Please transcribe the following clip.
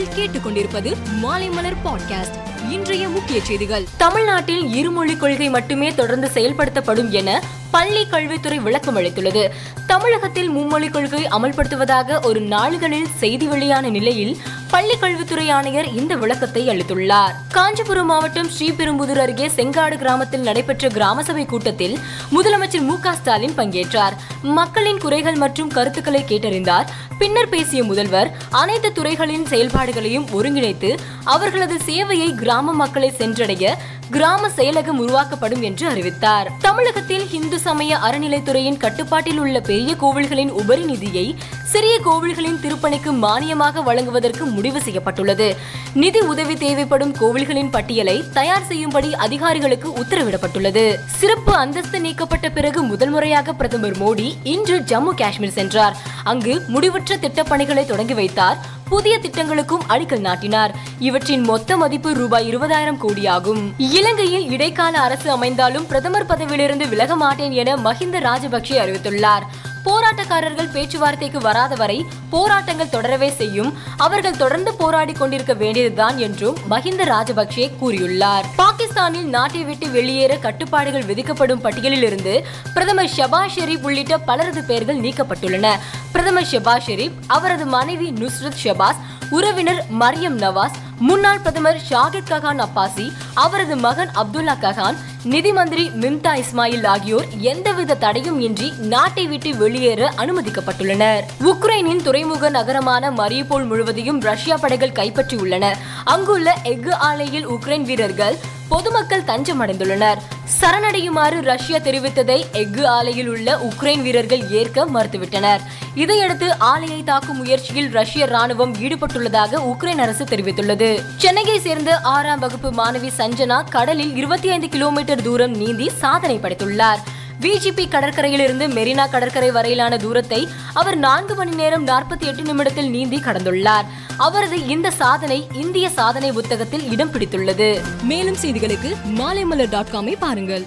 நீங்கள் கேட்டுக்கொண்டிருப்பது மாலைமலர் பாட்காஸ்ட் இன்றைய முக்கிய செய்திகள். தமிழ்நாட்டில் இருமொழி கொள்கை மட்டுமே தொடர்ந்து செயல்படுத்தப்படும் என பள்ளி கல்வித்துறை விளக்கம் அளித்துள்ளது. தமிழகத்தில் மும்மொழி கொள்கை அமல்படுத்துவதாக ஒரு நாளிதழில் செய்தி வெளியான நிலையில் பள்ளி கல்வித்துறை ஆணையர் இந்த விளக்கத்தை அளித்துள்ளார். காஞ்சிபுரம் மாவட்டம் ஸ்ரீபெரும்புதூர் அருகே செங்காடு கிராமத்தில் நடைபெற்ற கிராம சபை கூட்டத்தில் முதலமைச்சர் மு ஸ்டாலின் பங்கேற்றார். மக்களின் குறைகள் மற்றும் கருத்துக்களை கேட்டறிந்தார். பின்னர் பேசிய முதல்வர் அனைத்து துறைகளின் செயல்பாடுகளையும் ஒருங்கிணைத்து அவர்களது சேவையை கிராம மக்களை சென்றடைய கிராம செயலகம் உருவாக்கப்படும் என்று அறிவித்தார். தமிழகத்தில் இந்து சமய அறநிலைத்துறையின் கட்டுப்பாட்டில் உள்ள பெரிய கோவில்களின் உபரி நிதியை சிறிய கோவில்களின் திருப்பணிக்கு மானியமாக வழங்குவதற்கு முடிவு செய்யப்பட்டுள்ளது. நிதி உதவி தேவைப்படும் கோவில்களின் பட்டியலை தயார் செய்யும்படி அதிகாரிகளுக்கு உத்தரவிடப்பட்டுள்ளது. சிறப்பு அந்தஸ்து நீக்கப்பட்ட பிறகு முதல் முறையாக பிரதமர் மோடி இன்று ஜம்மு காஷ்மீர் சென்றார். அங்கு முடிவற்ற திட்டப்பணிகளை தொடங்கி வைத்தார். புதிய திட்டங்களுக்கும் அடிக்கல் நாட்டினார். இவற்றின் மொத்த மதிப்பு ரூபாய் இருபதாயிரம் கோடியாகும். இலங்கையில் இடைக்கால அரசு அமைந்தாலும் பிரதமர் பதவியிலிருந்து விலக மாட்டேன் என மஹிந்த ராஜபக்சே அறிவித்துள்ளார். போராட்டக்காரர்கள் பேச்சுவார்த்தைக்கு வராத வரை போராட்டங்கள் தொடரவே செய்யும். அவர்கள் தொடர்ந்து போராடி கொண்டிருக்க வேண்டியதுதான் என்றும் மஹிந்த ராஜபக்சே கூறியுள்ளார். பாகிஸ்தானில் நாட்டை விட்டு வெளியேற கட்டுப்பாடுகள் விதிக்கப்படும் பட்டியலில் இருந்து பிரதமர் ஷபாஸ் ஷெரீப் உள்ளிட்ட பலரது பெயர்கள் நீக்கப்பட்டுள்ளன. பிரதமர் ஷெபாஸ் ஷெரீப் அவரது மனைவி நுஸ்ரத் ஷெபாஸ் உறவினர் மரியம் நவாஸ் முன்னாள் பிரதமர் ஷாகித் ககான் அப்பாசி அவரது மகன் அப்துல்லா ககான் நிதி மந்திரி மிம்தா இஸ்மாயில் ஆகியோர் எந்தவித தடையும் இன்றி நாட்டை விட்டு வெளியேற அனுமதிக்கப்பட்டுள்ளனர். உக்ரைனின் துறைமுக நகரமான மரியபோல் முழுவதையும் ரஷ்யா படைகள் கைப்பற்றியுள்ளன. அங்குள்ள எஃகு ஆலையில் உக்ரைன் வீரர்கள் பொதுமக்கள் தஞ்சம் அடைந்துள்ளனர் சரணடையுமாறு ரஷ்யா தெரிவித்ததை எஃகு ஆலையில் உள்ள உக்ரைன் வீரர்கள் ஏற்க மறுத்துவிட்டனர். இதையடுத்து ஆலையை தாக்கும் முயற்சியில் ரஷ்ய ராணுவம் ஈடுபட்டுள்ளதாக உக்ரைன் அரசு தெரிவித்துள்ளது. சென்னையை சேர்ந்த ஆறாம் வகுப்பு மாணவி சஞ்சனா கடலில் இருபத்தி ஐந்து கிலோமீட்டர் தூரம் நீந்தி சாதனை படைத்துள்ளார். விஜிபி கடற்கரையிலிருந்து மெரினா கடற்கரை வரையிலான தூரத்தை அவர் நான்கு மணி நேரம் நாற்பத்தி எட்டு நிமிடத்தில் நீந்தி கடந்துள்ளார். அவரது இந்த சாதனை இந்திய சாதனை புத்தகத்தில் இடம் பிடித்துள்ளது. மேலும் செய்திகளுக்கு மாலைமலர் டாட் காமை பாருங்கள்.